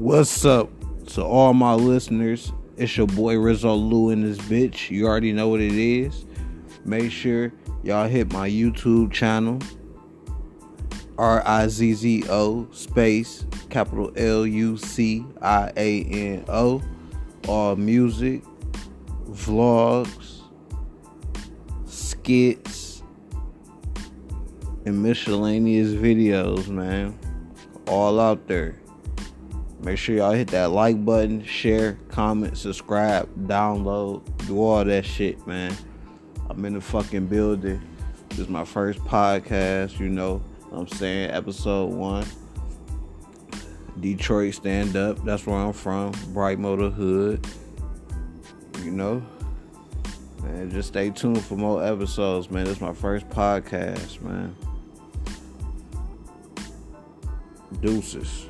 What's up to all my listeners? It's your boy Rizzo Lou in this bitch. You already know what it is. Make sure y'all hit my YouTube channel. R I Z Z O space capital L U C I A N O. All music, vlogs, skits, and miscellaneous videos, man. All out there. Make sure y'all hit that like button, share, comment, subscribe, download, do all that shit, man. I'm in the fucking building. This is my first podcast, you know. I'm saying episode one. Detroit stand up. That's where I'm from. Bright Motor Hood. You know. Man, just stay tuned for more episodes, man. This is my first podcast, man. Deuces.